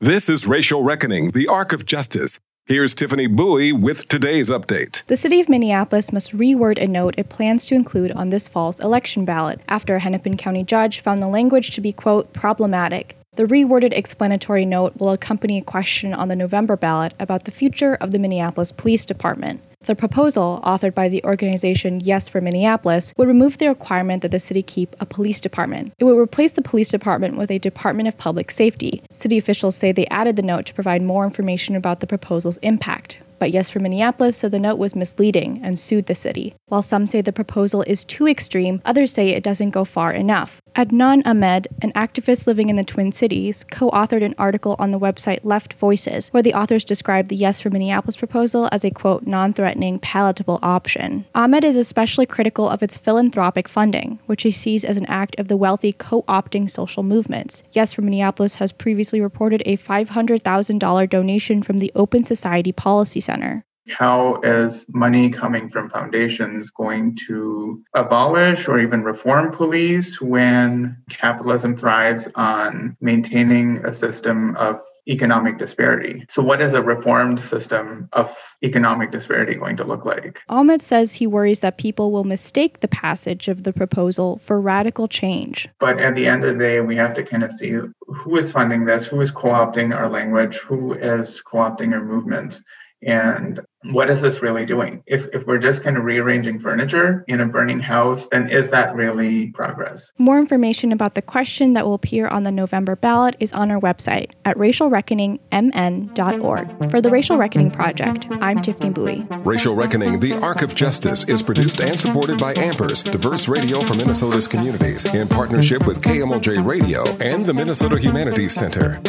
This is Racial Reckoning, the Arc of Justice. Here's Tiffany Bowie with today's update. The city of Minneapolis must reword a note it plans to include on this fall's election ballot after a Hennepin County judge found the language to be, quote, problematic. The reworded explanatory note will accompany a question on the November ballot about the future of the Minneapolis Police Department. The proposal, authored by the organization Yes for Minneapolis, would remove the requirement that the city keep a police department. It would replace the police department with a Department of Public Safety. City officials say they added the note to provide more information about the proposal's impact but Yes for Minneapolis said the note was misleading and sued the city. While some say the proposal is too extreme, others say it doesn't go far enough. Adnan Ahmed, an activist living in the Twin Cities, co authored an article on the website Left Voices, where the authors described the Yes for Minneapolis proposal as a quote, non threatening, palatable option. Ahmed is especially critical of its philanthropic funding, which he sees as an act of the wealthy co opting social movements. Yes for Minneapolis has previously reported a $500,000 donation from the Open Society Policy Center. How is money coming from foundations going to abolish or even reform police when capitalism thrives on maintaining a system of economic disparity. So, what is a reformed system of economic disparity going to look like? Ahmed says he worries that people will mistake the passage of the proposal for radical change. But at the end of the day, we have to kind of see who is funding this, who is co opting our language, who is co opting our movements and what is this really doing? If, if we're just kind of rearranging furniture in a burning house, then is that really progress? More information about the question that will appear on the November ballot is on our website at racialreckoningmn.org. For the Racial Reckoning Project, I'm Tiffany Bowie. Racial Reckoning, the Arc of Justice, is produced and supported by Ampers, diverse radio for Minnesota's communities, in partnership with KMOJ Radio and the Minnesota Humanities Center.